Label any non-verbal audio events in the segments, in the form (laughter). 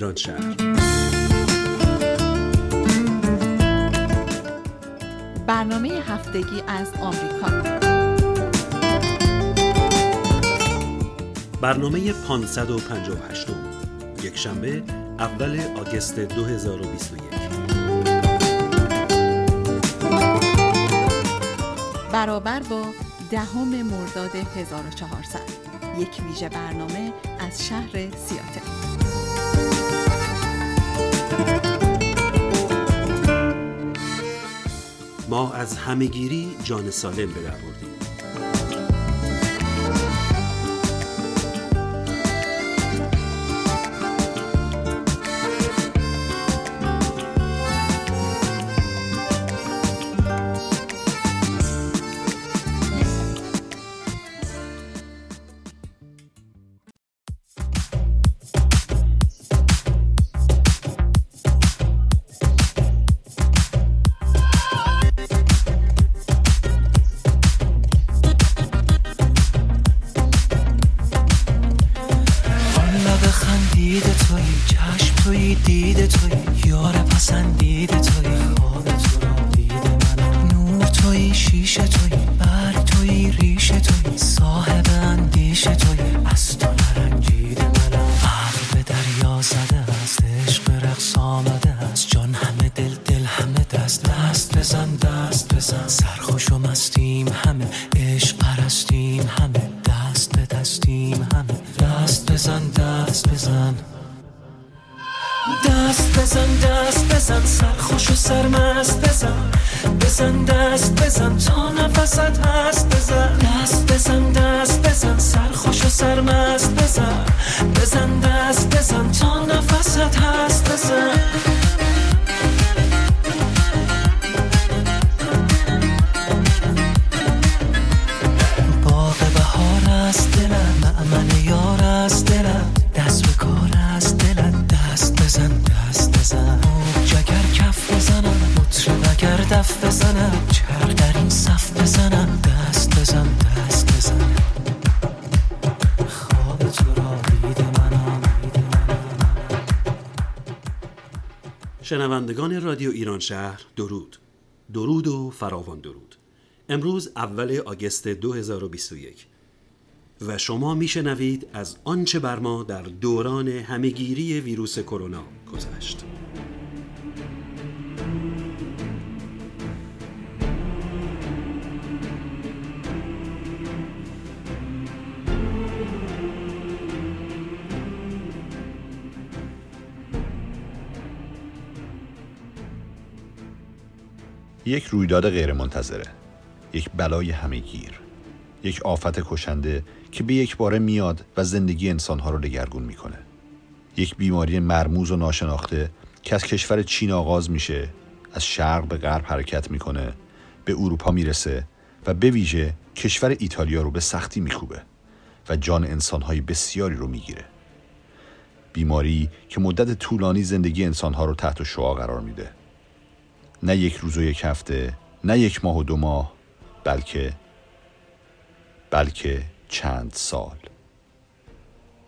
ایران شهر. برنامه هفتگی از آمریکا. برنامه 558 یک شنبه اول آگست 2021 برابر با دهم مرداد 1400 یک ویژه برنامه از شهر سیاتل. ما از همهگیری جان سالم به در بردیم. بخندید توی چشم توی دید توی. یار پسندید توی. خواب تو را دید من نور توی شیشه توی. برگ توی ریشه توی. صاحب اندیشه توی. شهر درود. درود و فراوان درود. امروز اول آگست 2021 و شما میشنوید از آنچه بر ما در دوران همهگیری ویروس کرونا گذشت. یک رویداد غیرمنتظره یک بلای همهگیر یک آفت کشنده که به یک باره میاد و زندگی انسانها رو دگرگون می‌کنه. یک بیماری مرموز و ناشناخته که از کشور چین آغاز میشه از شرق به غرب حرکت می‌کنه به اروپا می‌رسه و به ویژه کشور ایتالیا رو به سختی میکوبه و جان انسانهای بسیاری رو می‌گیره. بیماری که مدت طولانی زندگی انسانها رو تحت شعا قرار میده. نه یک روز و یک هفته نه یک ماه و دو ماه بلکه بلکه چند سال.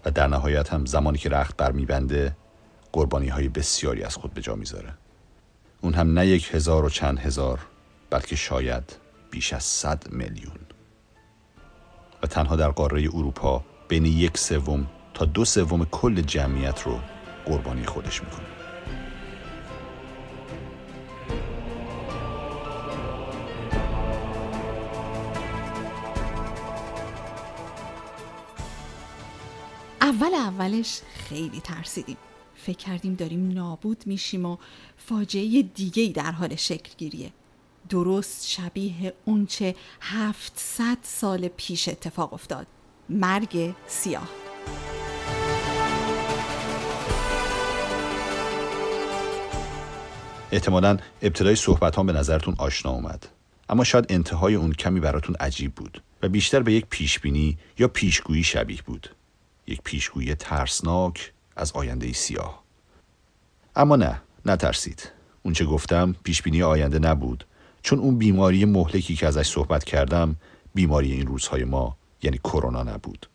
و در نهایت هم زمانی که رخت بر میبنده قربانی های بسیاری از خود به جا می‌ذاره. اون هم نه یک هزار و چند هزار بلکه شاید بیش از صد میلیون. و تنها در قاره اروپا بین یک سوم تا دو سوم کل جمعیت رو قربانی خودش می‌کنه. اول اولش خیلی ترسیدیم. فکر کردیم داریم نابود میشیم و فاجعه دیگه در حال شکل گیریه درست شبیه اونچه هفتصد سال پیش اتفاق افتاد. مرگ سیاه. احتمالا ابتدای صحبت به نظرتون آشنا اومد. اما شاید انتهای اون کمی براتون عجیب بود و بیشتر به یک پیشبینی یا پیشگویی شبیه بود. یک پیشگویی ترسناک از آینده سیاه. اما نه نترسید. اونچه گفتم پیشبینی آینده نبود. چون اون بیماری مهلکی که ازش صحبت کردم بیماری این روزهای ما یعنی کرونا نبود.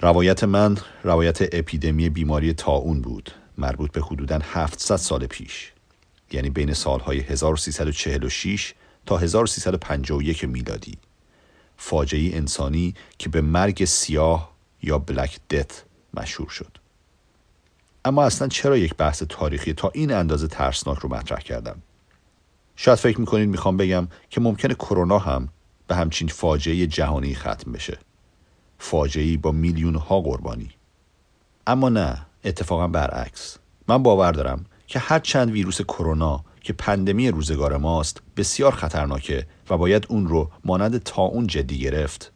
روایت من روایت اپیدمی بیماری تاون بود مربوط به حدوداً 700 سال پیش. یعنی بین سالهای 1346 تا 1351 میلادی. فاجعه انسانی که به مرگ سیاه یا بلک دت مشهور شد. اما اصلا چرا یک بحث تاریخی تا این اندازه ترسناک رو مطرح کردم؟ شاید فکر می‌کنید می‌خوام بگم که ممکنه کرونا هم به همچین فاجعه جهانی ختم بشه. فاجعه با میلیون ها قربانی. اما نه اتفاقا برعکس. من باور دارم که هر چند ویروس کرونا که پندمی روزگار ماست بسیار خطرناکه و باید اون رو مانند تا اون جدی گرفت.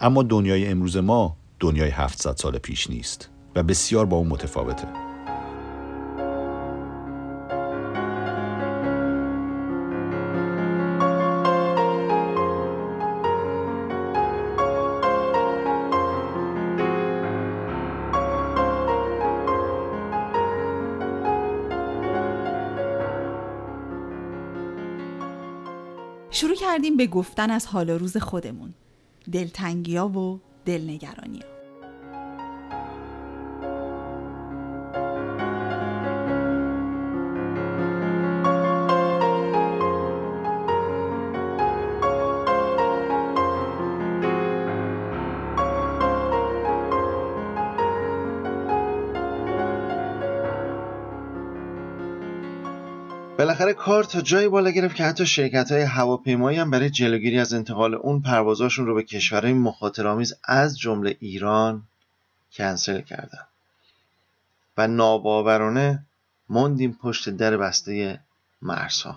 اما دنیای امروز ما دنیای 700 سال پیش نیست و بسیار با اون متفاوته. شروع کردیم به گفتن از حال روز خودمون. دلتنگیا و دلنگرانیا. کار تا جایی بالا گرفت که حتی شرکت های هواپیمایی هم برای جلوگیری از انتقال اون پروازاشون رو به کشورهای مخاطرآمیز از جمله ایران کنسل کردن. و ناباورانه موندیم پشت در بسته مرسا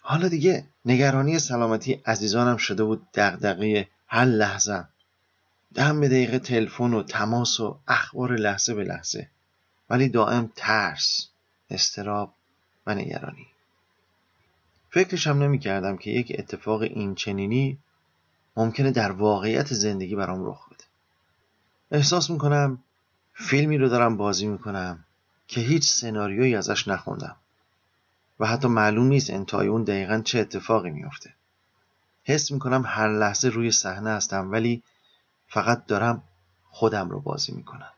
حالا دیگه نگرانی سلامتی عزیزانم شده بود دغدغه هر لحظه. دم به دقیقه تلفن و تماس و اخبار لحظه به لحظه. ولی دائم ترس استراب و نگرانی. فکرش هم نمی کردم که یک اتفاق این چنینی ممکنه در واقعیت زندگی برام رخ بده. احساس می‌کنم فیلمی رو دارم بازی می‌کنم که هیچ سناریویی ازش نخوندم. و حتی معلوم نیست انتهای اون دقیقا چه اتفاقی میافته. حس می‌کنم هر لحظه روی صحنه هستم ولی فقط دارم خودم رو بازی می‌کنم.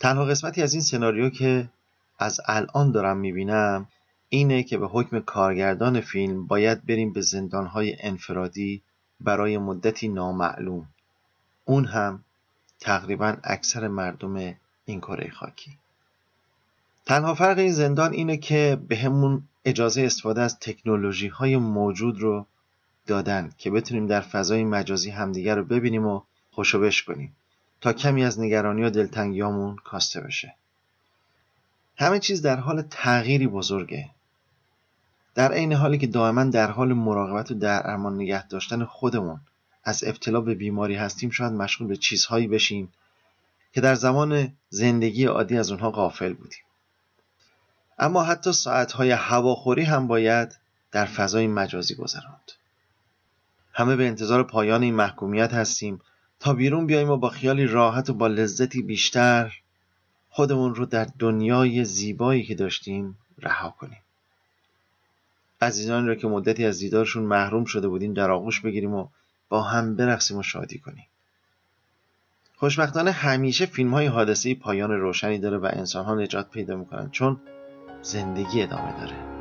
تنها قسمتی از این سناریو که از الان دارم می‌بینم اینه که به حکم کارگردان فیلم باید بریم به زندانهای انفرادی برای مدتی نامعلوم. اون هم تقریبا اکثر مردم این کره خاکی. تنها فرق این زندان اینه که به همون اجازه استفاده از تکنولوژی های موجود رو دادن که بتونیم در فضای مجازی همدیگر رو ببینیم و خوشو کنیم تا کمی از نگرانی و دلتنگیامون کاسته بشه. همه چیز در حال تغییری بزرگه. در عین حالی که دائما در حال مراقبت و در امان نگه داشتن خودمون از ابتلا به بیماری هستیم شاید مشغول به چیزهایی بشیم که در زمان زندگی عادی از اونها غافل بودیم. اما حتی ساعتهای هواخوری هم باید در فضای مجازی گذراند. همه به انتظار پایان این محکومیت هستیم تا بیرون بیاییم و با خیالی راحت و با لذتی بیشتر خودمون رو در دنیای زیبایی که داشتیم رها کنیم. عزیزانی رو که مدتی از دیدارشون محروم شده بودیم در آغوش بگیریم و با هم برقصیم و شادی کنیم. خوشبختانه همیشه فیلم های حادثه پایان روشنی داره و انسان ها نجات پیدا می‌کنن چون زندگی ادامه داره.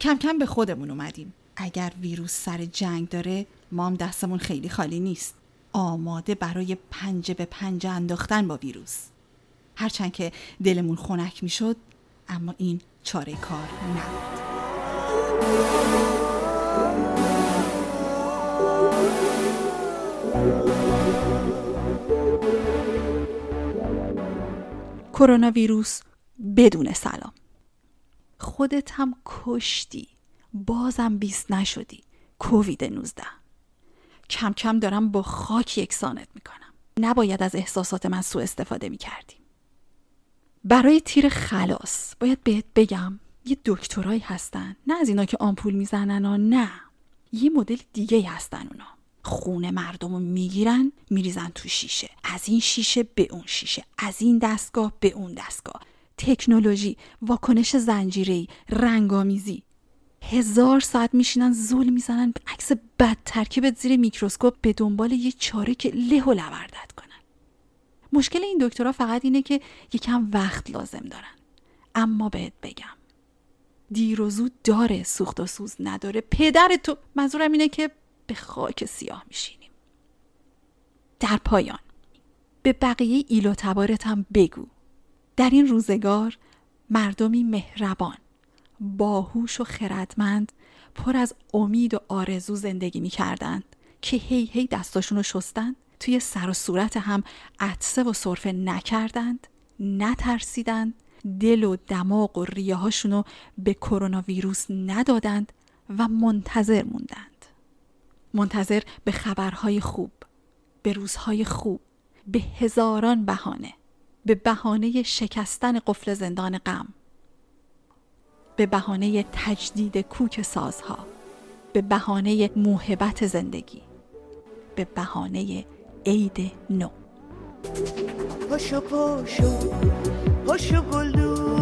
کم کم به خودمون اومدیم. اگر ویروس سر جنگ داره ما هم دستمون خیلی خالی نیست. آماده برای پنجه به پنجه انداختن با ویروس. هرچند که دلمون خنک می‌شد اما این چاره کار نبود. کرونا ویروس بدون سلام. خودت هم کشتی. بازم بیست نشدی. کووید 19 کم کم دارم با خاک یکسانت می‌کنم. نباید از احساسات من سوء استفاده می‌کردیم. برای تیر خلاص باید بهت بگم یه دکترایی هستن. نه از اینا که آمپول می‌زنن و نه. یه مدل دیگه هستن اونا. خونه مردم رو می‌گیرن میریزن تو شیشه. از این شیشه به اون شیشه. از این دستگاه به اون دستگاه. تکنولوژی واکنش زنجیری رنگامیزی هزار ساعت میشینن زول می‌زنن به عکس بد ترکیبت زیر میکروسکوپ به دنبال یه چاره که له و لوردت کنن. مشکل این دکترها فقط اینه که یکم وقت لازم دارن. اما بهت بگم دیر و زود داره سوخت و سوز نداره. پدر تو منظورم اینه که به خاک سیاه میشینیم. در پایان به بقیه ایل و تبارتم بگو. در این روزگار مردمی مهربان باهوش و خردمند پر از امید و آرزو زندگی می‌کردند که هی هی دستاشون رو شستند توی سر و صورت هم عطسه و صرفه نکردند نترسیدند دل و دماغ و ریه رو به کرونا ویروس ندادند و منتظر موندند. منتظر به خبرهای خوب به روزهای خوب به هزاران بهانه. به بهانه شکستن قفل زندان غم به بهانه تجدید کوک سازها به بهانه موهبت زندگی به بهانه عید نو. پاشو پاشو پاشو گلدون.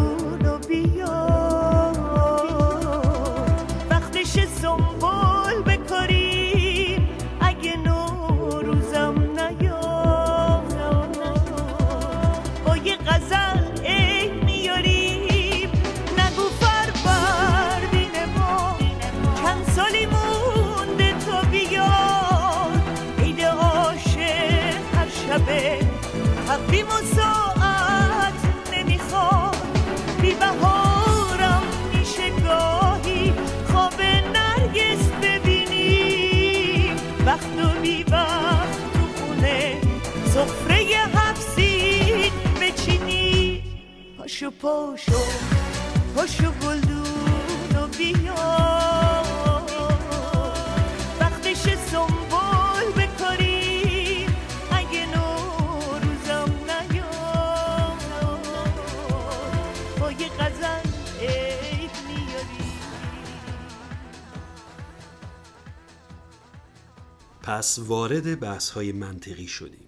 پاشو پاشو پاشو گلدون و بیا. وقتش سنبول بکاریم اگه نوروزم با یه عید میاری. پس وارد بحث های منطقی شدیم.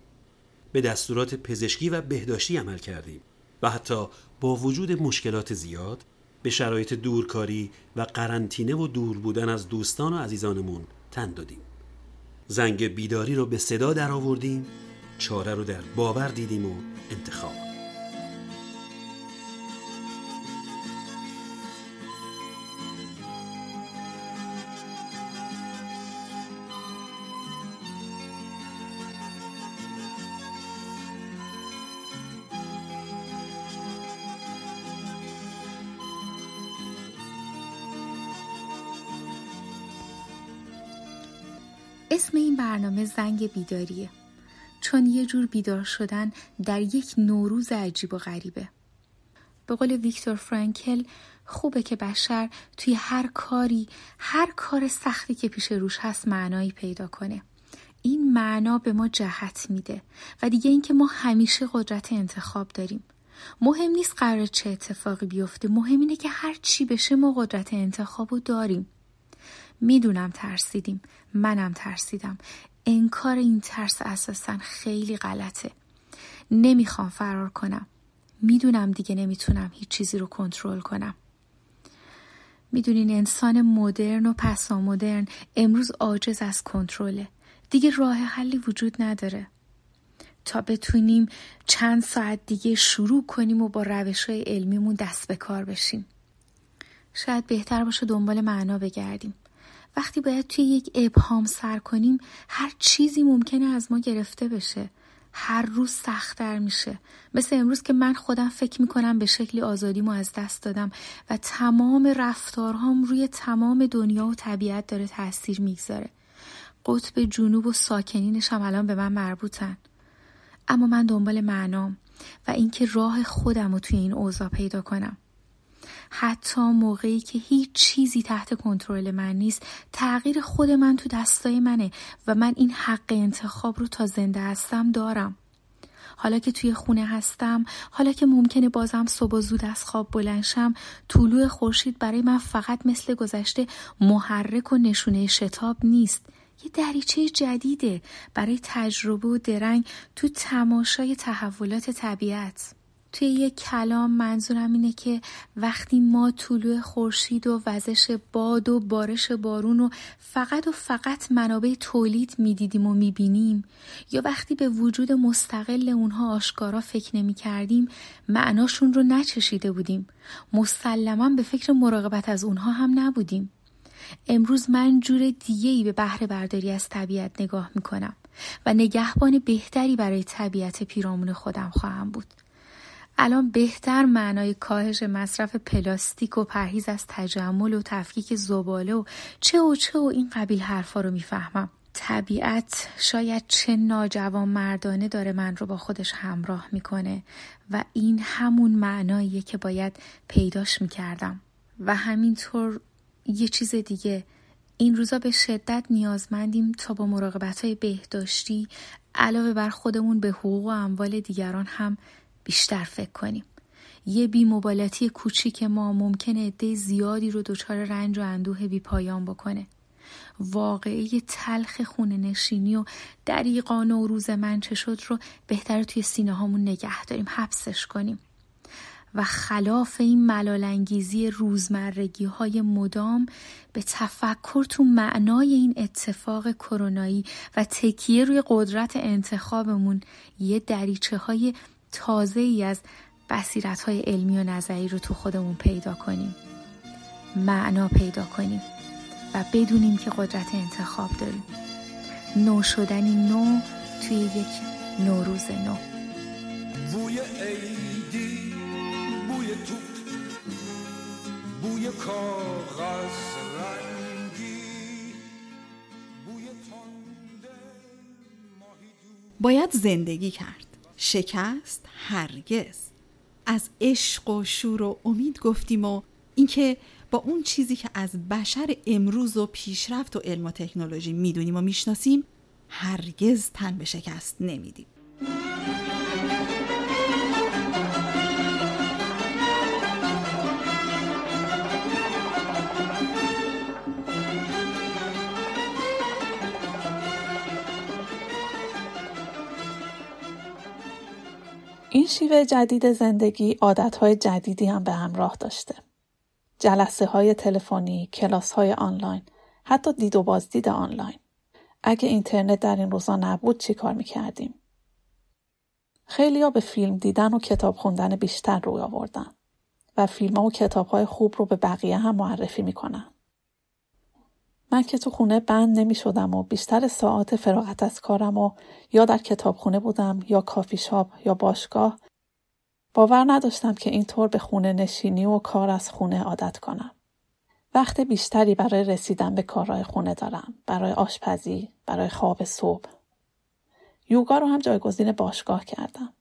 به دستورات پزشکی و بهداشتی عمل کردیم. و حتی با وجود مشکلات زیاد به شرایط دورکاری و قرنطینه و دور بودن از دوستان و عزیزانمون تن دادیم. زنگ بیداری رو به صدا در آوردیم چاره رو در باور دیدیم و انتخاب برنامه زنگ بیداریه. چون یه جور بیدار شدن در یک نوروز عجیب و غریبه. به قول ویکتور فرانکل خوبه که بشر توی هر کاری هر کار سختی که پیش روش هست معنایی پیدا کنه. این معنا به ما جهت میده و دیگه اینکه ما همیشه قدرت انتخاب داریم. مهم نیست قرار چه اتفاقی بیفته مهم اینه که هر چی بشه ما قدرت انتخاب رو داریم. می‌دونم ترسیدیم. منم ترسیدم. انکار این ترس اساسا خیلی غلطه. نمی‌خوام فرار کنم. می‌دونم دیگه نمی‌تونم هیچ چیزی رو کنترل کنم. می‌دونین انسان مدرن و پسا مدرن امروز عاجز از کنترله. دیگه راه حلی وجود نداره. تا بتونیم چند ساعت دیگه شروع کنیم و با روش های علمیمون دست به کار بشیم. شاید بهتر باشه دنبال معنا بگردیم. وقتی باید توی یک ابهام سر کنیم هر چیزی ممکنه از ما گرفته بشه. هر روز سختتر میشه. مثل امروز که من خودم فکر می‌کنم به شکلی آزادیمو از دست دادم و تمام رفتارهام روی تمام دنیا و طبیعت داره تاثیر می‌گذاره. قطب جنوب و ساکنینش هم الان به من مربوطن. اما من دنبال معنام و اینکه راه خودم رو توی این اوضاع پیدا کنم. حتی موقعی که هیچ چیزی تحت کنترل من نیست تغییر خود من تو دستای منه و من این حق انتخاب رو تا زنده هستم دارم. حالا که توی خونه هستم حالا که ممکنه بازم صبح زود از خواب بلنشم طلوع خورشید برای من فقط مثل گذشته محرک و نشونه شتاب نیست. یه دریچه جدیده برای تجربه و درنگ تو تماشای تحولات طبیعت. توی یک کلام منظورم اینه که وقتی ما طلوع خورشید و وزش باد و بارش بارون و فقط و فقط منابع تولید می‌دیدیم و می‌بینیم یا وقتی به وجود مستقل اونها آشکارا فکر نمی کردیم معناشون رو نچشیده بودیم. مسلما به فکر مراقبت از اونها هم نبودیم. امروز من جور دیگهی به بهره برداری از طبیعت نگاه می‌کنم و نگهبان بهتری برای طبیعت پیرامون خودم خواهم بود. الان بهتر معنای کاهش مصرف پلاستیک و پرهیز از تجمل و تفکیک زباله و چه و چه و این قبیل حرفا رو می‌فهمم. طبیعت شاید چه ناجوان مردانه داره من رو با خودش همراه می‌کنه و این همون معناییه که باید پیداش می‌کردم. و همینطور یه چیز دیگه این روزا به شدت نیازمندیم تا با مراقبت های بهداشتی علاوه بر خودمون به حقوق و اموال دیگران هم بیشتر فکر کنیم. یه بیمبالتی کوچیک ما ممکنه عده زیادی رو دچار رنج و اندوه بی پایان بکنه. واقعی تلخ خونه نشینی و دریقان و من چه شد رو بهتر توی سینه هامون نگه داریم حبسش کنیم. و خلاف این ملالانگیزی روزمرگی های مدام به تفکر تو معنای این اتفاق کرونایی و تکیه روی قدرت انتخابمون یه دریچه های تازه ای از بصیرت های علمی و نظری رو تو خودمون پیدا کنیم. معنا پیدا کنیم و بدونیم که قدرت انتخاب داریم. نو شدنی نو توی یک نوروز نو. بوی عیدی بوی توپ بوی کاغذ رنگی بوی تنده ماهی دو. باید زندگی کرد. شکست هرگز. از عشق و شور و امید گفتیم و اینکه با اون چیزی که از بشر امروز و پیشرفت و علم و تکنولوژی می‌دونیم و می‌شناسیم هرگز تن به شکست نمیدیم. این شیوه جدید زندگی عادتهای جدیدی هم به همراه داشته. جلسه های تلفنی، کلاس های آنلاین، حتی دید و بازدید آنلاین. اگه اینترنت در این روزا نبود چی کار می‌کردیم؟ خیلی ها به فیلم دیدن و کتاب خوندن بیشتر روی آوردن و فیلم ها و کتاب های خوب رو به بقیه هم معرفی می‌کنن. من که تو خونه بند نمی شدم و بیشتر ساعت فراغت از کارم و یا در کتابخونه بودم یا کافی شاپ یا باشگاه باور نداشتم که اینطور به خونه نشینی و کار از خونه عادت کنم. وقت بیشتری برای رسیدن به کارهای خونه دارم. برای آشپزی، برای خواب صبح. یوگا رو هم جایگزین باشگاه کردم.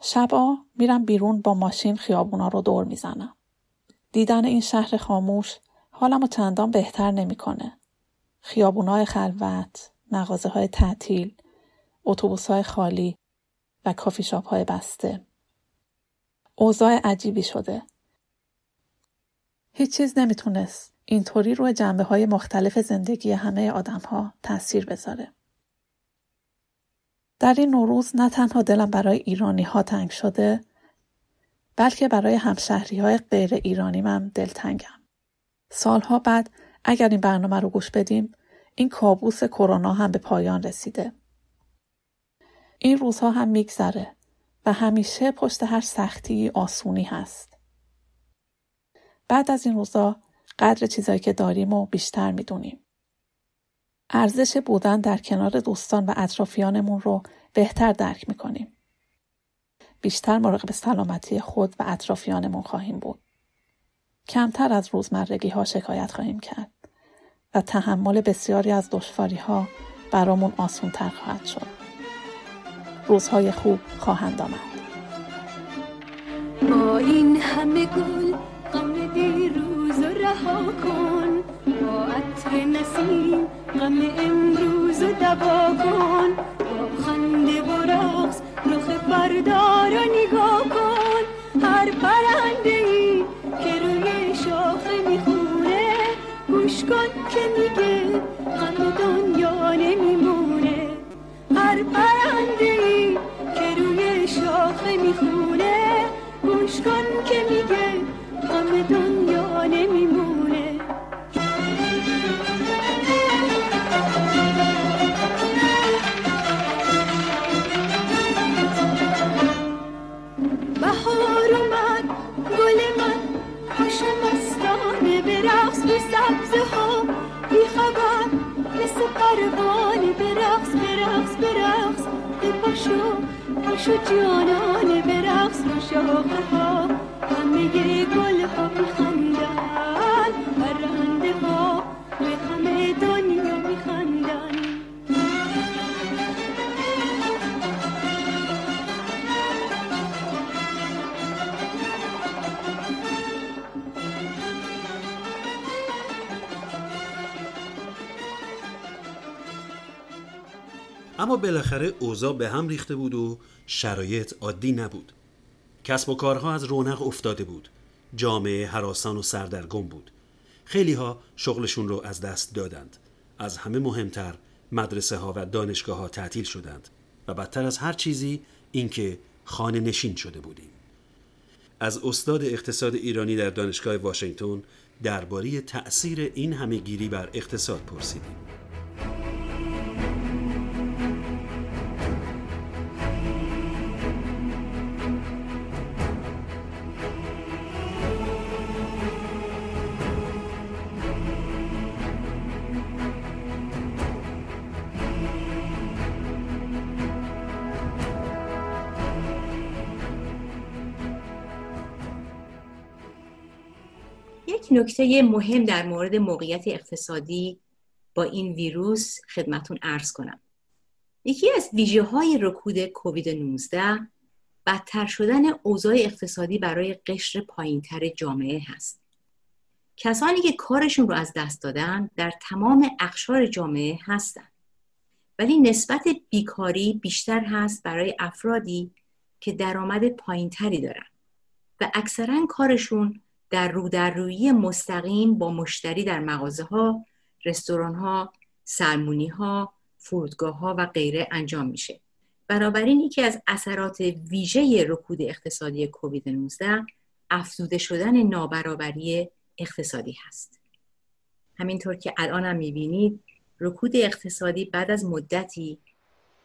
شبا میرم بیرون با ماشین خیابونا رو دور می‌زنم. دیدن این شهر خاموش حالمو چندان بهتر نمی‌کنه. خیابونای خلوت، مغازه های تعطیل، اتوبوس های خالی و کافی شاپ های بسته. اوضاع عجیبی شده. هیچ چیز نمی‌تونست اینطوری روی جنبه های مختلف زندگی همه آدم ها تأثیر بذاره. در این نوروز نه تنها دلم برای ایرانی ها تنگ شده بلکه برای همشهری های غیر ایرانی من دلتنگم. سالها بعد اگر این برنامه رو گوش بدیم این کابوس کرونا هم به پایان رسیده. این روزها هم میگذره و همیشه پشت هر سختی آسونی هست. بعد از این روزا قدر چیزایی که داریم و بیشتر می‌دونیم. ارزش بودن در کنار دوستان و اطرافیانمون رو بهتر درک می‌کنیم. بیشتر مراقب سلامتی خود و اطرافیانمون خواهیم بود. کمتر از روزمرگی ها شکایت خواهیم کرد و تحمل بسیاری از دشواری ها برامون آسون تر خواهد شد. روزهای خوب خواهند آمد. با این همه گل غم دیروز و رها کن با عطر نسیم غم امروز و کن با خنده و رقص رخ بردار و نگاه کن هر پرنده رایگان که میگه غم دنیا نمیمونه هر پرنده ای که روی شاخه می‌خونه گوش کن که میگه غم دنیا نمیمونه. سبزه ها بی خبر مثل پروانه به رقص به رقص به رقص به پاشو پاشو جانانه به رقص رو شاخه ها. همه گل ها میخندن اما بالاخره اوضاع به هم ریخته بود و شرایط عادی نبود. کسب و کارها از رونق افتاده بود. جامعه حراسان و سردرگم بود. خیلی ها شغلشون رو از دست دادند. از همه مهمتر مدرسه ها و دانشگاه ها تعطیل شدند و بدتر از هر چیزی اینکه خانه نشین شده بودیم. از استاد اقتصاد ایرانی در دانشگاه واشنگتن درباره تأثیر این همهگیری بر اقتصاد پرسیدیم. نکته مهم در مورد موقعیت اقتصادی با این ویروس خدمتون ارز کنم. یکی از ویژه های رکود کووید 19 بدتر شدن اوضاع اقتصادی برای قشر پایینتر جامعه هست. کسانی که کارشون رو از دست دادن در تمام اقشار جامعه هستند ولی نسبت بیکاری بیشتر هست برای افرادی که درآمد پایینتری دارن و اکثرا کارشون در رو در روی مستقیم با مشتری در مغازه ها، رستوران ها، سلمونی ها، فرودگاه ها و غیره انجام میشه. بنابراین یکی از اثرات ویژه رکود اقتصادی کووید 19 افزوده شدن نابرابری اقتصادی هست. همینطور که الان هم می‌بینید رکود اقتصادی بعد از مدتی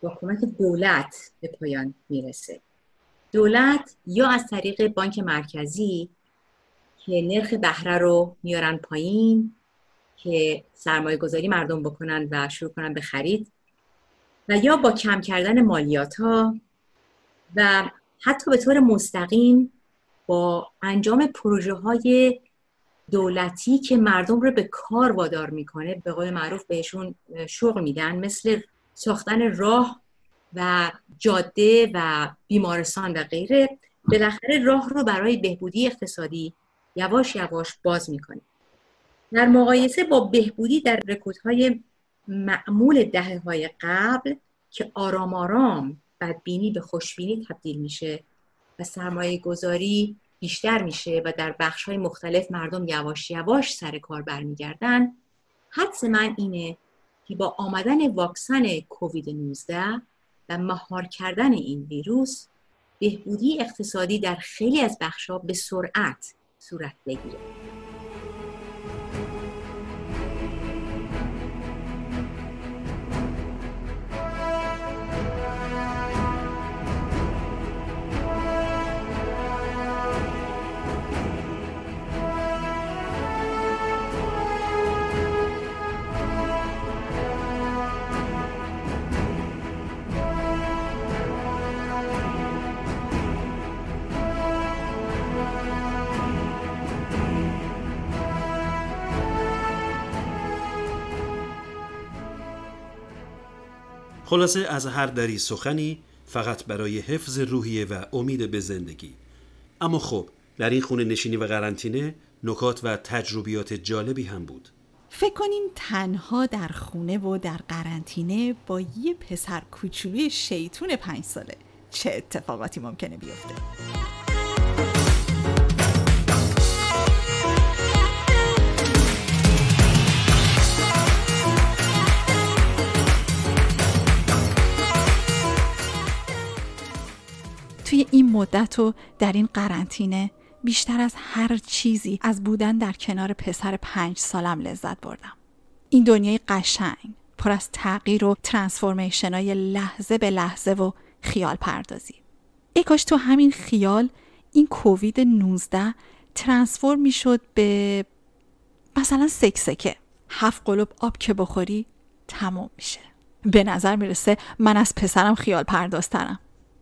با کمک دولت به پایان می‌رسه. دولت یا از طریق بانک مرکزی که نرخ بهره رو میارن پایین که سرمایه گذاری مردم بکنن و شروع کنن به خرید و یا با کم کردن مالیات ها و حتی به طور مستقیم با انجام پروژه های دولتی که مردم رو به کار وادار می‌کنه به قول معروف بهشون شغل میدن مثل ساختن راه و جاده و بیمارستان و غیره بالاخره راه رو برای بهبودی اقتصادی یواش یواش باز می‌کنه در مقایسه با بهبودی در رکودهای معمول دهه های قبل که آرام آرام بدبینی به خوشبینی تبدیل میشه و سرمایه گذاری بیشتر میشه و در بخش های مختلف مردم یواش یواش سر کار برمیگردن حدس من اینه که با آمدن واکسن کووید 19 و مهار کردن این ویروس بهبودی اقتصادی در خیلی از بخشها به سرعت صورت بگیره. خلاصه از هر دری سخنی فقط برای حفظ روحیه و امید به زندگی. اما خب در این خونه نشینی و قرنطینه نکات و تجربیات جالبی هم بود. فکر کنین تنها در خونه و در قرنطینه با یه پسر کوچولوی شیطون پنج ساله. چه اتفاقاتی ممکنه بیفته؟ توی این مدت و در این قرنطینه بیشتر از هر چیزی از بودن در کنار پسر پنج سالم لذت بردم. این دنیای قشنگ پر از تغییر و ترانسفورمیشن های لحظه به لحظه و خیال پردازی. ای کاش تو همین خیال این کووید 19 ترانسفورم می‌شد به مثلا سکسکه. هفت قلوب آب که بخوری تمام میشه. به نظر می‌رسه من از پسرم خیال پردازترم.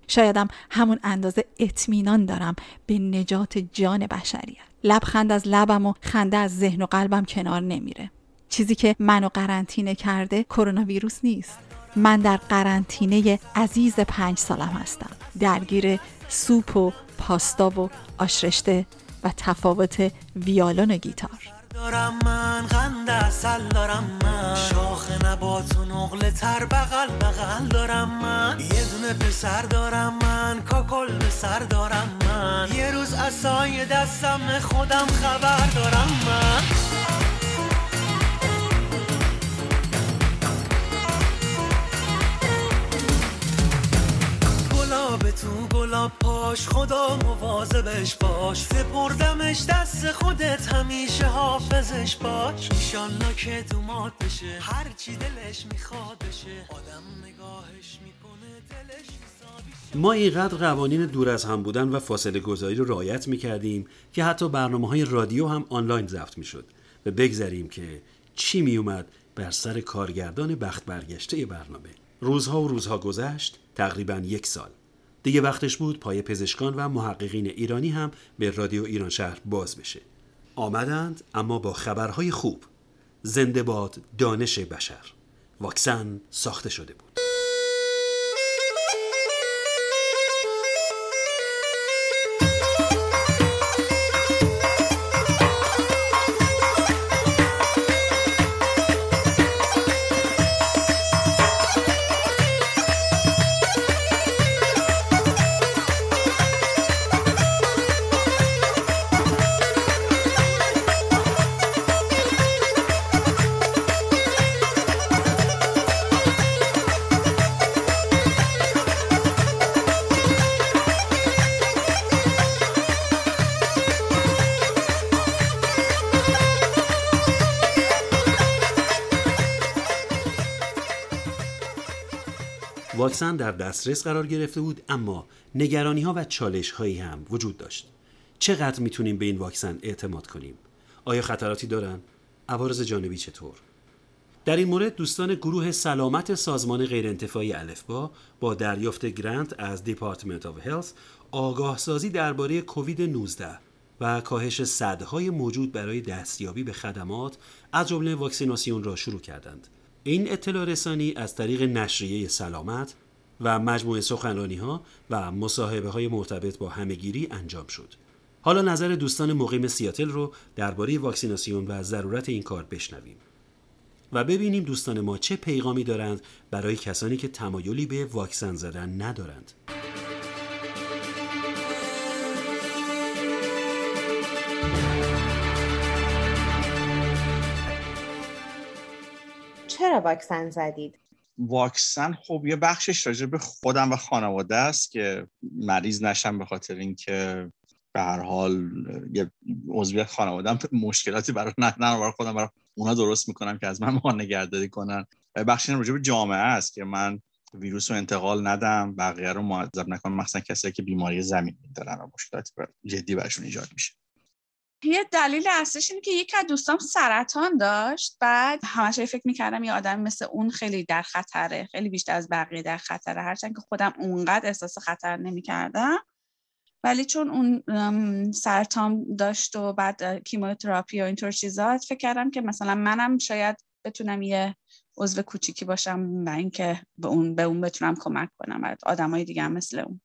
شایدم همون اندازه اطمینان دارم به نجات جان بشریت لبخند از لبم و خنده از ذهن و قلبم کنار نمیره. چیزی که منو قرنطینه کرده کرونا ویروس نیست. من در قرنطینه عزیز پنج سالم هستم. درگیر سوپ و پاستا و آشرشته و تفاوت ویالون و گیتار. دارم من. نبات و نقل تر بغل بغل دارم من. یه دونه پسر دارم من کاکل به سر دارم من. یه روز اصای دستم خودم خبر دارم من. تو گلاب پاش خدا مواظبش باش. سپردمش دست خودت همیشه حافظش باش. ایشالله که دومات بشه هر چی دلش می‌خواد بشه. آدم نگاهش می‌کنه دلش ما اینقدر قوانین دور از هم بودن و فاصله گذاری رو رعایت می کردیم که حتی برنامه های رادیو هم آنلاین ضبط می شد و بگذریم که چی می اومد بر سر کارگردان بخت برگشته برنامه. روزها و روزها گذشت تقریبا یک سال. دیگه وقتش بود پای پزشکان و محققین ایرانی هم به رادیو ایران شهر باز بشه. آمدند اما با خبرهای خوب. زنده باد دانش بشر. واکسن ساخته شده بود. واکسن در دسترس قرار گرفته بود اما نگرانی ها و چالش هایی هم وجود داشت. چقدر می‌تونیم به این واکسن اعتماد کنیم؟ آیا خطراتی دارن؟ عوارض جانبی چطور؟ در این مورد دوستان گروه سلامت سازمان غیرانتفاعی الفبا با دریافت grant از Department of Health آگاه سازی درباره کووید 19 و کاهش سدهای موجود برای دستیابی به خدمات از جمله واکسیناسیون را شروع کردند. این اطلاع رسانی از طریق نشریه سلامت و مجموعه سخنرانی ها و مصاحبه های مرتبط با همهگیری انجام شد. حالا نظر دوستان مقیم سیاتل رو درباره واکسیناسیون و ضرورت این کار بشنویم و ببینیم دوستان ما چه پیغامی دارند برای کسانی که تمایلی به واکسن زدن ندارند. چرا واکسن زدید؟ واکسن خب یه بخشش راجع به خودم و خانواده است که مریض نشم به خاطر اینکه به هر حال یه عضویت خانوادم مشکلاتی برای نه نه برای خودم برای اونا درست می‌کنم که از من ما نگهداری کنن بخشی راجع به جامعه است که من ویروس رو انتقال ندم بقیه رو معذب نکنم مثلا کسایی که بیماری زمینی دارن و مشکلاتی جدی برشون ایجاد میشه یه دلیل اصلیش اینه که یکی از دوستام سرطان داشت. بعد همش فکر می‌کردم یه آدم مثل اون خیلی در خطره خیلی بیشتر از بقیه در خطره. هرچند که خودم اونقدر احساس خطر نمی‌کردم. ولی چون اون سرطان داشت و بعد کیموتراپی و اینطور چیزات فکر کردم که مثلا منم شاید بتونم یه عضو کوچیکی باشم و اینکه به اون به اون بتونم کمک کنم. برای آدمای دیگه هم مثل اون.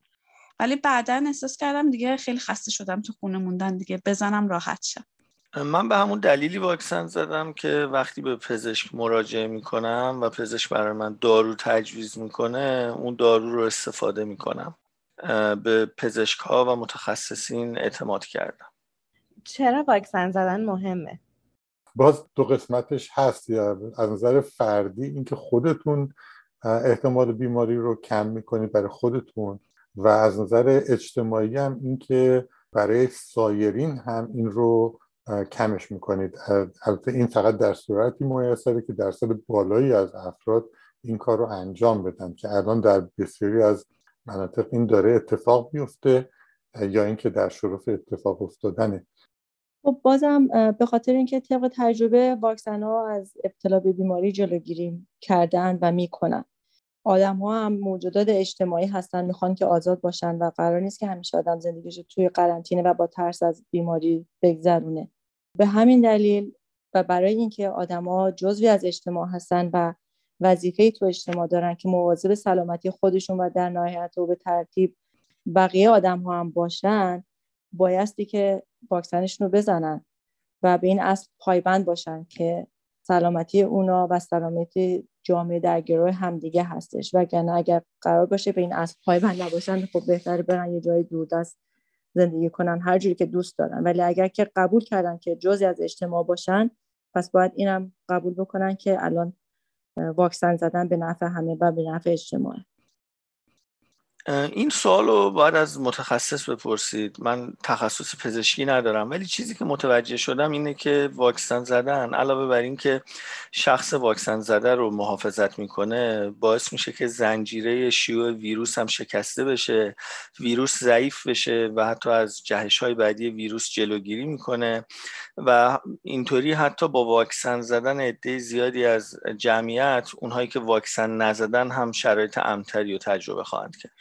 ولی بعدا احساس کردم دیگه خیلی خسته شدم تو خونه موندن دیگه. بزنم راحت شم. من به همون دلیلی واکسن زدم که وقتی به پزشک مراجعه می‌کنم و پزشک برای من دارو تجویز می‌کنه اون دارو رو استفاده می‌کنم. به پزشک ها و متخصصین اعتماد کردم. چرا واکسن زدن مهمه؟ باز دو قسمتش هست. یا از نظر فردی اینکه خودتون احتمال بیماری رو کم می‌کنید برای خودتون. و از نظر اجتماعی هم اینکه برای سایرین هم این رو کمش می‌کنید. البته این فقط در صورتی میسره که درصد بالایی از افراد این کار رو انجام بدن که الان در بسیاری از مناطق این داره اتفاق میفته یا اینکه در شرف اتفاق افتادنه. خب بازم به خاطر اینکه طبق تجربه واکسن ها از ابتلا به بیماری جلوگیری کردن و می‌کنن. آدم ها هم موجودات اجتماعی هستن می‌خوان که آزاد باشن و قرار نیست که همیشه آدم زندگیش توی قرنطینه و با ترس از بیماری بگذرونه. به همین دلیل و برای اینکه آدما جزوی از اجتماع هستن و وظیفه تو اجتماع دارن که مواظب سلامتی خودشون و در نهایت و به ترتیب بقیه آدم ها هم باشن بایستی که واکسنشون رو بزنن و به این اصل پایبند باشن که سلامتی اونا و سلامتی جامعه در گروه همدیگه هستش. وگرنه اگر قرار باشه به این اصل پایبند نباشن خب بهتره برن یه جای دوردست زندگی کنن هر جوری که دوست دارن. ولی اگر که قبول کردن که جزی از اجتماع باشن پس باید اینم قبول بکنن که الان واکسن زدن به نفع همه و به نفع اجتماع این سوال رو باید از متخصص بپرسید. من تخصص پزشکی ندارم ولی چیزی که متوجه شدم اینه که واکسن زدن علاوه بر اینکه شخص واکسن زده رو محافظت می‌کنه باعث میشه که زنجیره شیوع ویروس هم شکسته بشه ویروس ضعیف بشه و حتی از جهش های بعدی ویروس جلوگیری می‌کنه. و اینطوری حتی با واکسن زدن عده زیادی از جمعیت اونهایی که واکسن نزدن هم شرایط امتری و تجربه خواهند کرد.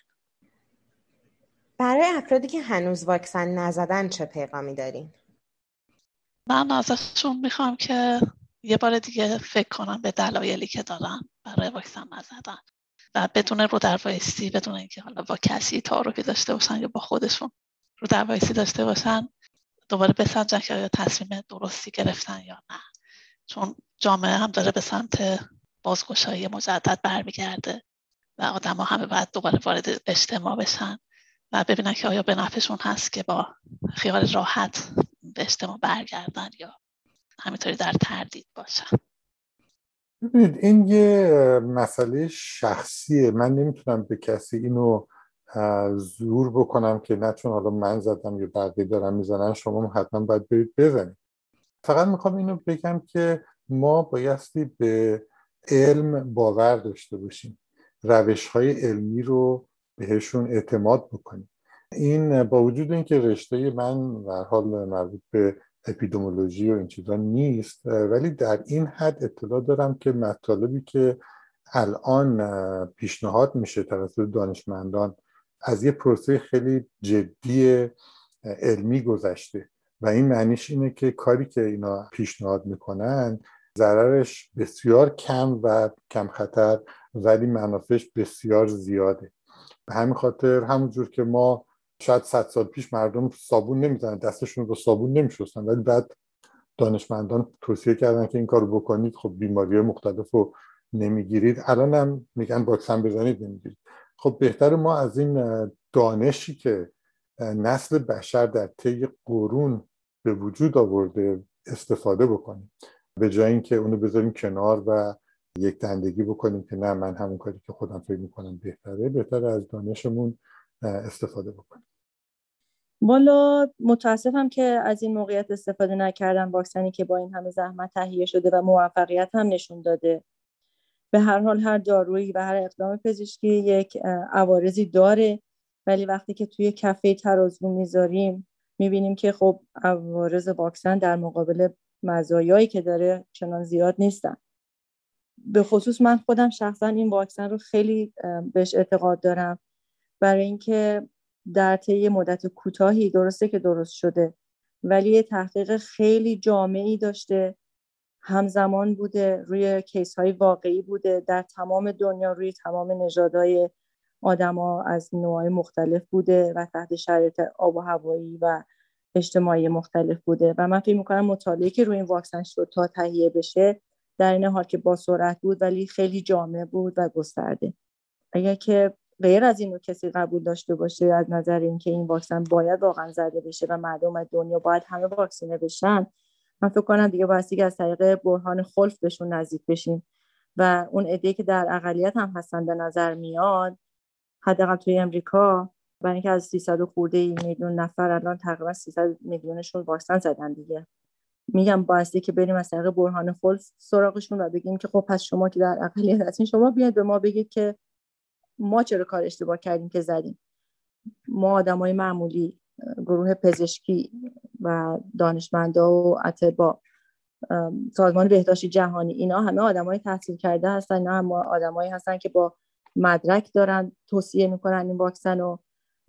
برای افرادی که هنوز واکسن نزدن چه پیغامی دارین؟ من ازشون می‌خوام که یه بار دیگه فکر کنم به دلایلی که دارن برای واکسن نزدن و بدون رو در وایسی بدون اینکه حالا با کسی تعارفی داشته باشن یا با خودشون رو در وایسی داشته باشن دوباره بسنجن که آیا تصمیم درستی گرفتن یا نه چون جامعه هم داره به سمت بازگشایی مجدد برمیگرده و آدم ها همه باید دوباره وارد اجتماع بشن و ببینن که آیا به نفعشون هست که با خیال راحت به اجتماع برگردن یا همینطوری در تردید باشن. ببینید این یه مسئله شخصیه. من نمی‌تونم به کسی اینو زور بکنم که نه چون حالا من زدم یا بقیه دارم می‌زنن شما حتما باید برید بزنید. فقط می‌خوام اینو بگم که ما بایستی به علم باور داشته باشیم. روش های علمی رو بهشون اعتماد بکنیم. این با وجود اینکه رشته من در حال مربوط به اپیدمولوژی و این چیزا نیست ولی در این حد اطلاع دارم که مطالبی که الان پیشنهاد میشه توسط دانشمندان از یه پروسه خیلی جدی علمی گذشته و این معنیش اینه که کاری که اینا پیشنهاد می‌کنن ضررش بسیار کم و کم خطر ولی منافعش بسیار زیاده. به همین خاطر همونجور که ما شاید صد سال پیش مردم صابون نمی‌زنن دستشون رو با صابون نمیشستن ولی بعد دانشمندان توصیه کردن که این کار بکنید خب بیماری مختلف رو نمی‌گیرید. الان هم میگن واکسن بزنید نمی‌گیرید. خب بهتر ما از این دانشی که نسل بشر در طی قرون به وجود آورده استفاده بکنیم. به جای اینکه اونو بذاریم کنار و یک دندگی بکنیم که نه من همون کاری که خودم فکر می‌کنم بهتره بهتره از دانشمون استفاده بکنیم. والا متاسفم که از این موقعیت استفاده نکردم واکسنی که با این همه زحمت تهیه شده و موفقیت هم نشون داده. به هر حال هر دارویی و هر اقدام پزشکی یک عوارضی داره ولی وقتی که توی کفه ترازو می‌ذاریم می‌بینیم که خب عوارض واکسن در مقابل مزایایی که داره چنان زیاد نیستن. به خصوص من خودم شخصا این واکسن رو خیلی بهش اعتقاد دارم. برای اینکه در طی مدت کوتاهی درسته که درست شده ولی یه تحقیق خیلی جامعی داشته. همزمان بوده روی کیس های واقعی بوده. در تمام دنیا روی تمام نژادهای آدما از نوع مختلف بوده و تحت شرایط آب و هوایی و اجتماعی مختلف بوده. و من فکر می‌کنم مطالعه که روی این واکسن شد تا تهیه بشه در این حال که با سرعت بود ولی خیلی جامع بود و گسترده. اگر که غیر از اینو کسی قبول داشته باشه از نظر اینکه این واکسن باید واقعا زده بشه و مردم از دنیا باید همه واکسینه بشن من فکر کنم دیگه بایستی از طریق برهان خلف بهشون نزدیک بشیم و اون ایده که در اقلیت هم هستن به نظر میاد حداقل توی امریکا برای اینکه از 300 خورده میلیون نفر الان تقریبا 300 میلیونشون واکسن زدن دیگه. میگم بایستی که بریم از طریق برهان خلف سراغشون و بگیم که خب پس شما که در اقلیت هستین شما بیاید به ما بگید که ما چرا کار اشتباه کردیم که زدیم. ما آدمای معمولی گروه پزشکی و دانشمندا و اتباع سازمان بهداشت جهانی اینا همه آدمای تحصیل کرده هستن اینا هم آدمایی هستن که با مدرک دارن توصیه می‌کنن این واکسن رو.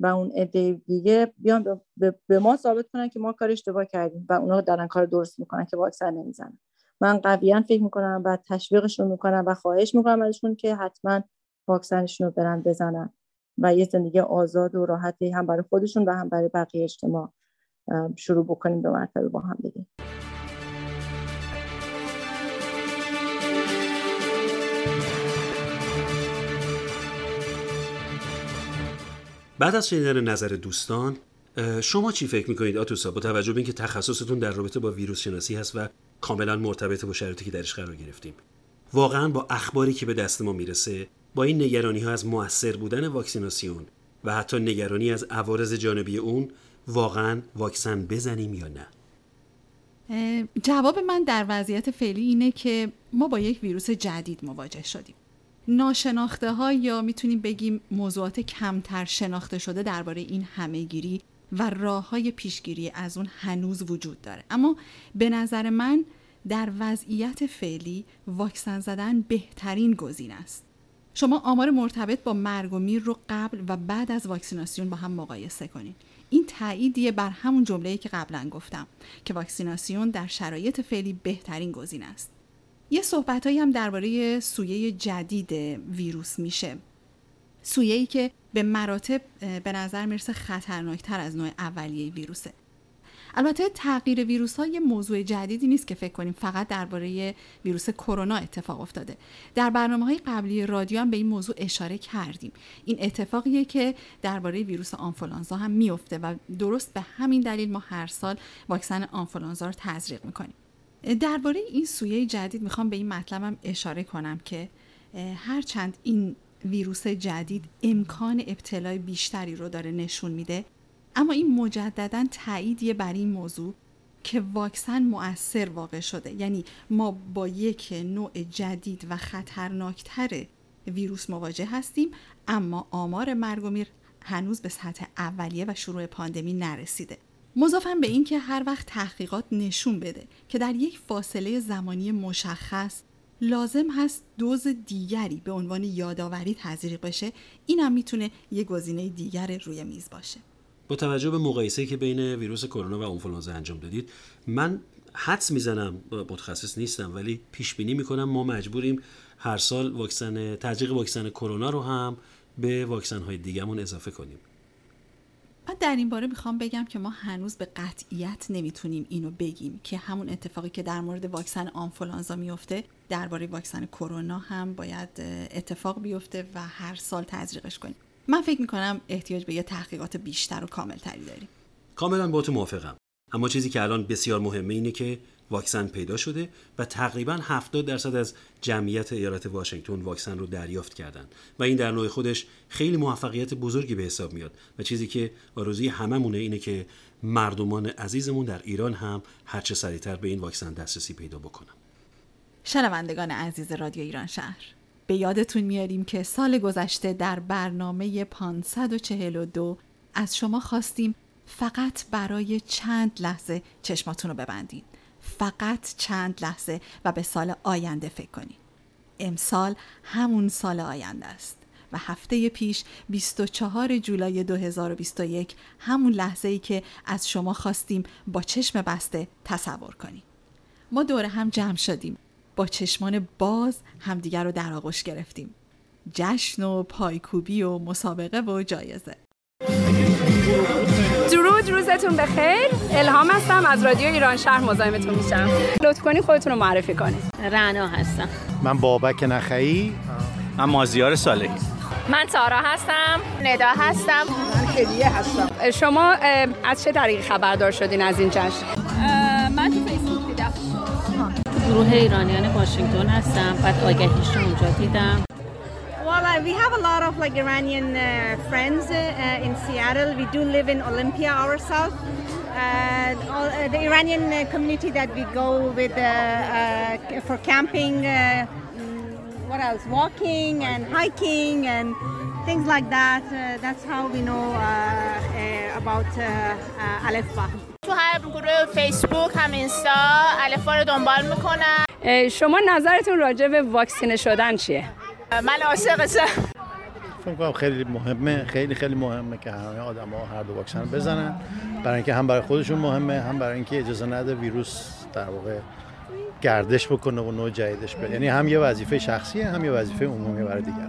و اون عده دیگه بیان به ما ثابت کنن که ما کار اشتباه کردیم و اونا دارن کار درست می‌کنن که واکسن نمی‌زنن. من قویا فکر می‌کنم و تشویقشون می‌کنم و خواهش می‌کنم ازشون که حتما واکسنشون رو برن بزنن و یه زندگی آزاد و راحتی هم برای خودشون و هم برای بقیه اجتماع شروع بکنیم به مرتبه با هم دیگه. بعد از شنیدن نظر دوستان شما چی فکر می‌کنید آتوسا؟ با توجه به اینکه تخصصتون در رابطه با ویروس شناسی هست و کاملا مرتبط با شرایطی که درش قرار گرفتیم. واقعا با اخباری که به دست ما می‌رسه با این نگرانی ها از موثر بودن واکسیناسیون و حتی نگرانی از عوارض جانبی اون واقعا واکسن بزنیم یا نه؟ جواب من در وضعیت فعلی اینه که ما با یک ویروس جدید مواجه شدیم. ناشناخته ها یا می‌تونیم بگیم موضوعات کمتر شناخته شده درباره این همهگیری و راه های پیشگیری از اون هنوز وجود داره. اما به نظر من در وضعیت فعلی واکسن زدن بهترین گزینه است. شما آمار مرتبط با مرگ و میر رو قبل و بعد از واکسیناسیون با هم مقایسه کنید این تاییدیه بر همون جمله‌ای که قبلا گفتم که واکسیناسیون در شرایط فعلی بهترین گزینه است. یه صحبتهایی هم درباره سویه جدید ویروس میشه. سویه ای که به مراتب به نظر می‌رسه خطرناکتر از نوع اولیه ویروسه. البته تغییر ویروس ها یه موضوع جدیدی نیست که فکر کنیم فقط درباره ویروس کرونا اتفاق افتاده. در برنامه های قبلی رادیو هم به این موضوع اشاره کردیم. این اتفاقیه که درباره ویروس آنفولانزا هم میفته و درست به همین دلیل ما هر سال واکسن آنفولانزا رو تزریق می‌کنیم. درباره این سویه جدید می‌خوام به این مطلبم اشاره کنم که هرچند این ویروس جدید امکان ابتلای بیشتری رو داره نشون میده اما این مجددا تاییدیه بر این موضوع که واکسن مؤثر واقع شده. یعنی ما با یک نوع جدید و خطرناکتر ویروس مواجه هستیم اما آمار مرگ و میر هنوز به سطح اولیه و شروع پاندمی نرسیده. مضافم به این که هر وقت تحقیقات نشون بده که در یک فاصله زمانی مشخص لازم هست دوز دیگری به عنوان یادآوری تزریق بشه اینم می‌تونه یه گزینه دیگر روی میز باشه. با توجه به مقایسه که بین ویروس کرونا و آنفولانزا انجام دادید من حدس می‌زنم متخصص نیستم ولی پیش بینی می‌کنم ما مجبوریم هر سال واکسن تزریق واکسن کرونا رو هم به واکسن های دیگهمون اضافه کنیم. من در این باره می‌خوام بگم که ما هنوز به قطعیت نمی‌تونیم اینو بگیم که همون اتفاقی که در مورد واکسن آنفولانزا میفته درباره واکسن کرونا هم باید اتفاق بیفته و هر سال تزریقش کنیم. من فکر می‌کنم احتیاج به یه تحقیقات بیشتر و کاملتری داریم. کاملا با تو موافقم. اما چیزی که الان بسیار مهمه اینه که واکسن پیدا شده و تقریبا 70 درصد از جمعیت ایالت واشنگتن واکسن رو دریافت کردن. و این در نوع خودش خیلی موفقیت بزرگی به حساب میاد. و چیزی که آرزوی هممونه اینه که مردمان عزیزمون در ایران هم هرچه سریعتر به این واکسن دسترسی پیدا بکنن. شنوندگان عزیز رادیو ایران شهر به یادتون میاریم که سال گذشته در برنامه 542 از شما خواستیم فقط برای چند لحظه چشماتون رو ببندین. فقط چند لحظه و به سال آینده فکر کنید امسال همون سال آینده است و هفته پیش 24 جولای 2021 همون لحظه ای که از شما خواستیم با چشم بسته تصور کنیم ما دور هم جمع شدیم. با چشمان باز همدیگر رو در آغوش گرفتیم. جشن و پایکوبی و مسابقه و جایزه. درود روزتون بخیر. الهام هستم از رادیو ایران شهر مزاحمتون میشم. لطف کنی خودتون رو معرفی کنید. رنا هستم. من بابک نخعی. من مازیار صالحی. من تارا هستم. ندا هستم. من هدیه هستم. شما از چه طریقی خبردار شدین از این جشن؟ من تو فیسبوک دیدم. گروه ایرانیان واشنگتن هستم. بعد آگهیش رو اونجا دیدم. we have a lot of like Iranian uh, friends uh, uh, in Seattle. We do live in Olympia ourselves. Uh, all, uh, the Iranian uh, community that we go with uh, uh, for camping, uh, mm, what else? Walking and hiking and things like that. Uh, that's how we know uh, uh, about uh, uh, Aleph Bah. تو هر گروه فیسبوک هم اینستا الفا رو دنبال میکنم شما نظرتون راجع به واکسینه شدن چیه؟ من عاشقشم فکر کنم خیلی مهمه خیلی خیلی مهمه که همه آدم ها هر دو واکسن بزنن. برای اینکه هم برای خودشون مهمه هم برای اینکه اجازه نده ویروس در واقع گردش بکنه و نوع جدیدش بره یعنی هم یه وظیفه شخصیه هم یه وظیفه عمومی برای دیگر.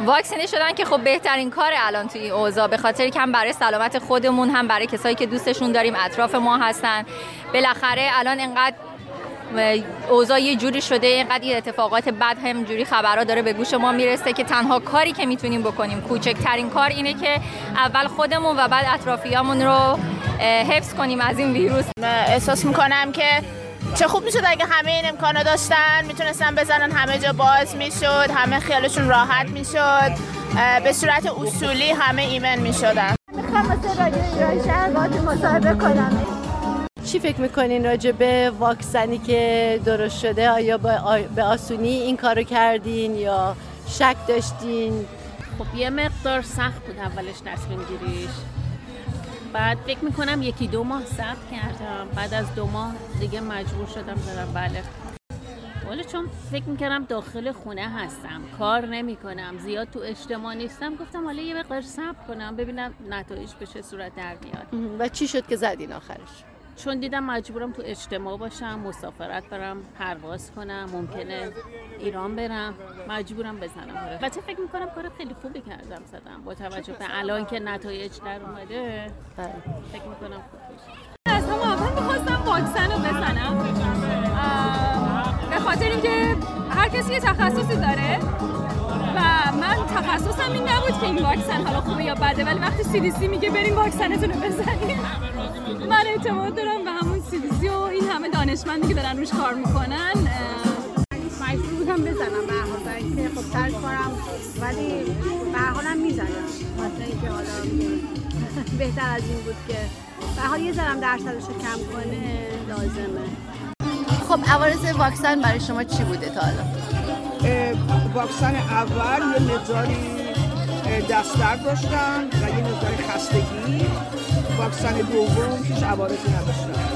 واکسینه شدن که خب بهترین کار الان توی این اوضاع به خاطر که هم برای سلامت خودمون هم برای کسایی که دوستشون داریم اطراف ما هستن. بالاخره الان انقدر اوضاع یه جوری شده اینقدر این اتفاقات بد هم جوری خبرها داره به گوش ما می‌رسه که تنها کاری که می‌تونیم بکنیم کوچکترین کار اینه که اول خودمون و بعد اطرافیامون رو حفظ کنیم از این ویروس. احساس می‌کنم که چه خوب می‌شد اگه همه این امکانو داشتن می‌تونستن بزنن همه جا باز می‌شد همه خیالشون راحت می‌شد به صورت اصولی همه ایمن می‌شدن. می‌خوام مثل رادیو ایران شهر باهاتون مصاحبه کنم. چی فکر می‌کنین راجع به واکسنی که درست شده؟ آیا به آسونی این کارو کردین یا شک داشتین؟ خب یه مقدار سخت بود اولش تصمیم گیریش. بعد فکر می‌کنم یکی دو ماه صبر کردم. بعد از دو ماه دیگه مجبور شدم زدم. بله. ولی چون فکر می‌کردم داخل خونه هستم کار نمی‌کنم زیاد تو اجتماع نیستم گفتم حالا یه مقدار صبر کنم ببینم نتایج به چه صورت در میاد. و چی شد که زدین آخرش؟ چون دیدم مجبورم تو اجتماع باشم مسافرت برم پرواز کنم ممکنه ایران برم مجبورم بزنم. البته فکر می‌کنم؟ کار خیلی خوبی کردم زدم. با توجه به الان که نتایج در اومده فکر می‌کنم خوب از همون اول می‌خواستم واکسن رو بزنم. به خاطر اینکه هر کسی یه تخصصی داره. و من تخصصم این نبود که این واکسن حالا خوبه یا بده ولی وقتی سی میگه بریم واکسنتون رو بزنیم. من اعتماد دارم به همون سی و این همه دانشمندی که دارن روش کار می‌کنن. مجبور بودم بزنم به حال برای اینکه خب ترک کنم ولی به حالم می‌زنم. مثلا اینکه حالا بهتر از این بود که به حال یه ذرم درصدش رو کم کنه لازمه. خب عوارض واکسن برای شما چی بوده تا حالا؟ واکسن اول یه مقداری اه، دستدرد داشتم و یه مقداری خستگی. واکسن دوم هیچ عوارضی نداشتم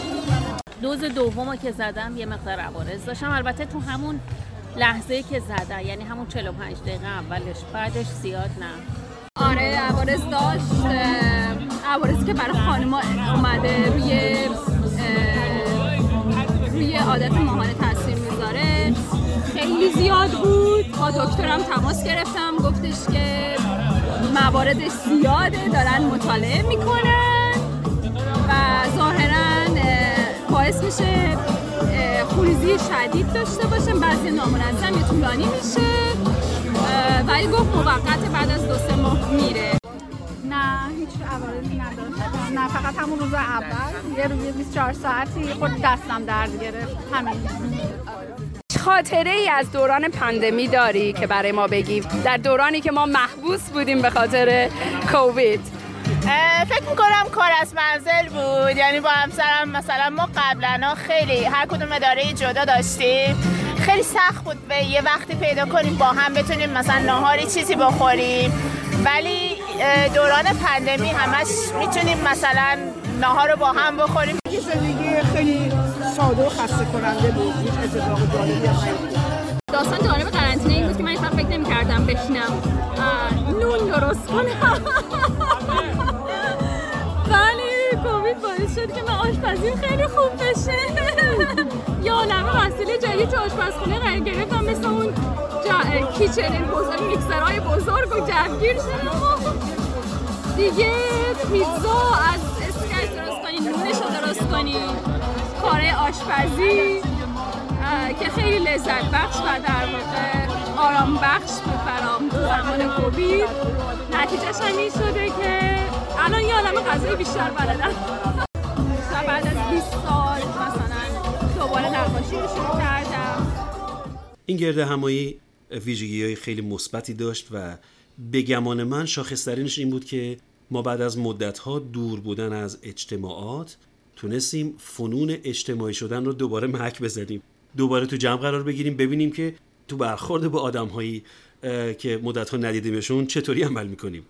دوز دوم که زدم یه مقدار عوارض داشتم. البته تو همون لحظه که زدم یعنی همون 45 دقیقه اولش بعدش زیاد نه. آره عوارض داشت. عوارضی که برای خانما اومده روی روی عادت ماهانه خیلی زیاد بود. با دکترم تماس گرفتم. گفتش که مواردش زیاده دارن مطالعه می‌کنن و ظاهرا اه، باعث میشه اه، خونریزی شدید داشته باشه بعضی نامنظم طولانی میشه. ولی گفت موقت بعد از دو سه ماه میره. نه هیچ عوارضی نداشت. نه فقط همون روز اول. یه روز 24 ساعتی خود دستم درد گرفت. همین. خاطره ای از دوران پندمی داری که برای ما بگی. در دورانی که ما محبوس بودیم به خاطر کووید. فکر می‌کنم کار از منزل بود. یعنی با همسرم مثلا ما قبلا خیلی هر کدوم اداره جدا داشتیم. خیلی سخت بود به یه وقتی پیدا کنیم با هم بتونیم مثلا ناهاری چیزی بخوریم. ولی دوران پندمی همش می‌تونیم مثلا ناهار رو با هم بخوریم. یه زندگی خیلی ساده و خسته کننده بود. هیچ اتفاق جالبی هم نیفتاد. داستان جالب قرنطینه این بود که من اصلا فکر نمی‌کردم بشینم نون درست کنم. (laughs) ولی کووید باعث شد که من آشپزیم خیلی خوب بشه. (laughs) یا عالمه وسیله جدید تو آشپزخونه قرار گرفتم مثل اون جا... کیچن بزرگ میکسرهای بزرگ و جوگیر شدم. دیگه پیتزا از اسکش درست کنی نونش رو درست کنی. کار آشپزی که خیلی لذت بخش و در واقع آرام بخش بود برام زمان کووید نتیجهش هم این شده که الان یه عالم غذای بیشتر بلدم. بعد از 20 سال مثلا دوباره نقاشی رو شروع کردم. این گرد همایی ویژگی های خیلی مثبتی داشت و به گمان من شاخصترینش این بود که ما بعد از مدتها دور بودن از اجتماعات تونستیم فنون اجتماعی شدن رو دوباره محک بزنیم. دوباره تو جمع قرار بگیریم ببینیم که تو برخورد با آدم هایی که مدتها ندیدیمشون چطوری عمل می‌کنیم.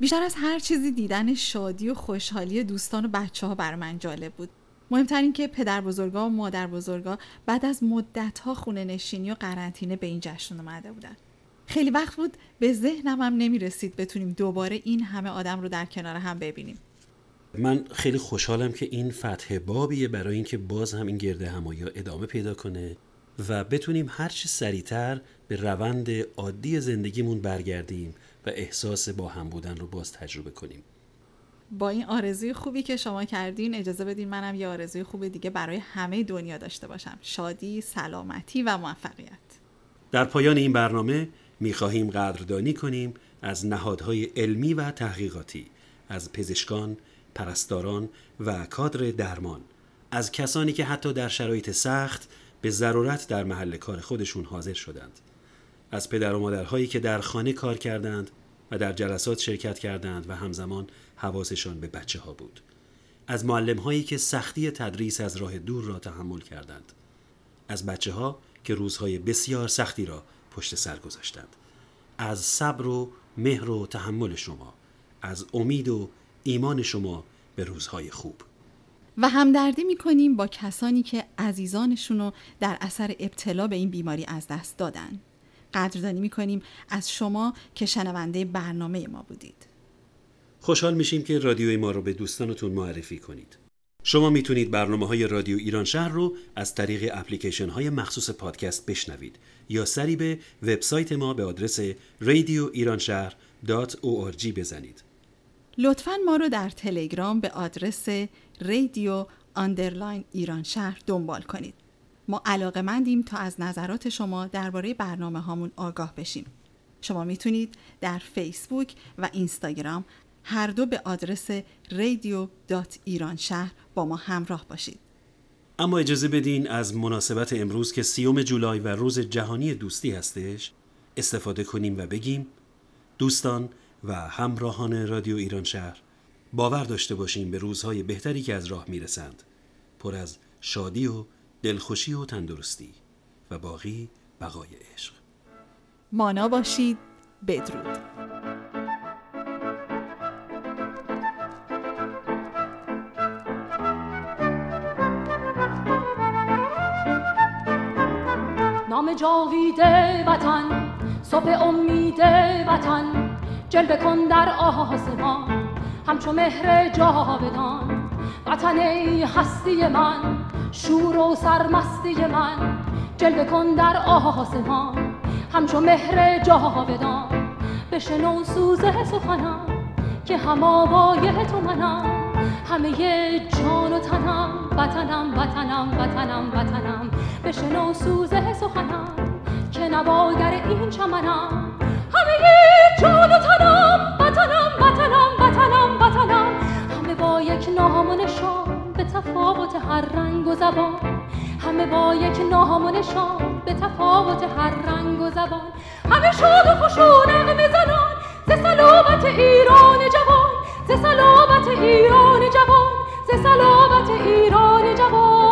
بیشتر از هر چیزی دیدن شادی و خوشحالی دوستان و بچه ها بر من جالب بود. مهمتر این که پدر بزرگا و مادر بزرگا بعد از مدت ها خونه نشینی و قرنطینه به این جشن اومده بودن. خیلی وقت بود به ذهنم هم نمی رسید بتونیم دوباره این همه آدم رو در کنار هم ببینیم. من خیلی خوشحالم که این فتح بابیه برای اینکه باز هم این گرده همایی ادامه پیدا کنه و بتونیم هر چه سریعتر به روند عادی زندگیمون برگردیم و احساس با هم بودن رو باز تجربه کنیم. با این آرزوی خوبی که شما کردین اجازه بدین منم یه آرزوی خوب دیگه برای همه دنیا داشته باشم. شادی، سلامتی و موفقیت. در پایان این برنامه می‌خواهیم قدردانی کنیم از نهادهای علمی و تحقیقاتی از پزشکان، پرستاران و کادر درمان. از کسانی که حتی در شرایط سخت به ضرورت در محل کار خودشون حاضر شدند. از پدر و مادرهایی که در خانه کار کردند و در جلسات شرکت کردند و همزمان حواسشان به بچه ها بود. از معلم هایی که سختی تدریس از راه دور را تحمل کردند. از بچه ها که روزهای بسیار سختی را پشت سر گذاشتند. از صبر و مهر و تحمل شما از امید و ایمان شما به روزهای خوب. و همدردی می‌کنیم با کسانی که عزیزانشون رو در اثر ابتلا به این بیماری از دست دادن. قدردانی می‌کنیم از شما که شنونده برنامه ما بودید. خوشحال میشیم که رادیوی ما رو به دوستانتون معرفی کنید. شما می‌تونید برنامه های رادیو ایران شهر رو از طریق اپلیکیشن های مخصوص پادکست بشنوید یا سری به وبسایت ما به آدرس radioiranshahr.org بزنید لطفا ما رو در تلگرام به آدرس رادیو underline ایران شهر دنبال کنید. ما علاقه مندیم تا از نظرات شما درباره برنامه هامون آگاه بشیم. شما می‌تونید در فیسبوک و اینستاگرام هر دو به آدرس رادیو ایران شهر با ما همراه باشید. اما اجازه بدین از مناسبت امروز که سیوم جولای و روز جهانی دوستی هستش استفاده کنیم و بگیم دوستان و همراهان رادیو ایران شهر باور داشته باشیم به روزهای بهتری که از راه می‌رسند. پر از شادی و دلخوشی و تندرستی و باقی بقای عشق. مانا باشید. بدرود. نام جاویده وطن صبح امید وطن جلوه کن در آسمان. همچو مهر جاودان وطن ای هستی من شور و سرمستی من. جلوه کن در آسمان همچو مهر جاودان. بشنو سوز سخنم که هم آوای تو منم. همه جان و تنم وطنم وطنم وطنم وطنم. بشنو سوز سخنم که نواگر این چمنم. همه جان و تنم وطنم وطنم وطنم وطنم. همه با یک نام و نشان به تفاوت هر رنگ و زبان. همه با یک نام و نشان به تفاوت هر رنگ و زبان. همه شاد و خوش و نغمه زنان ز سلامت ایران جوان ز سلامت ایران جوان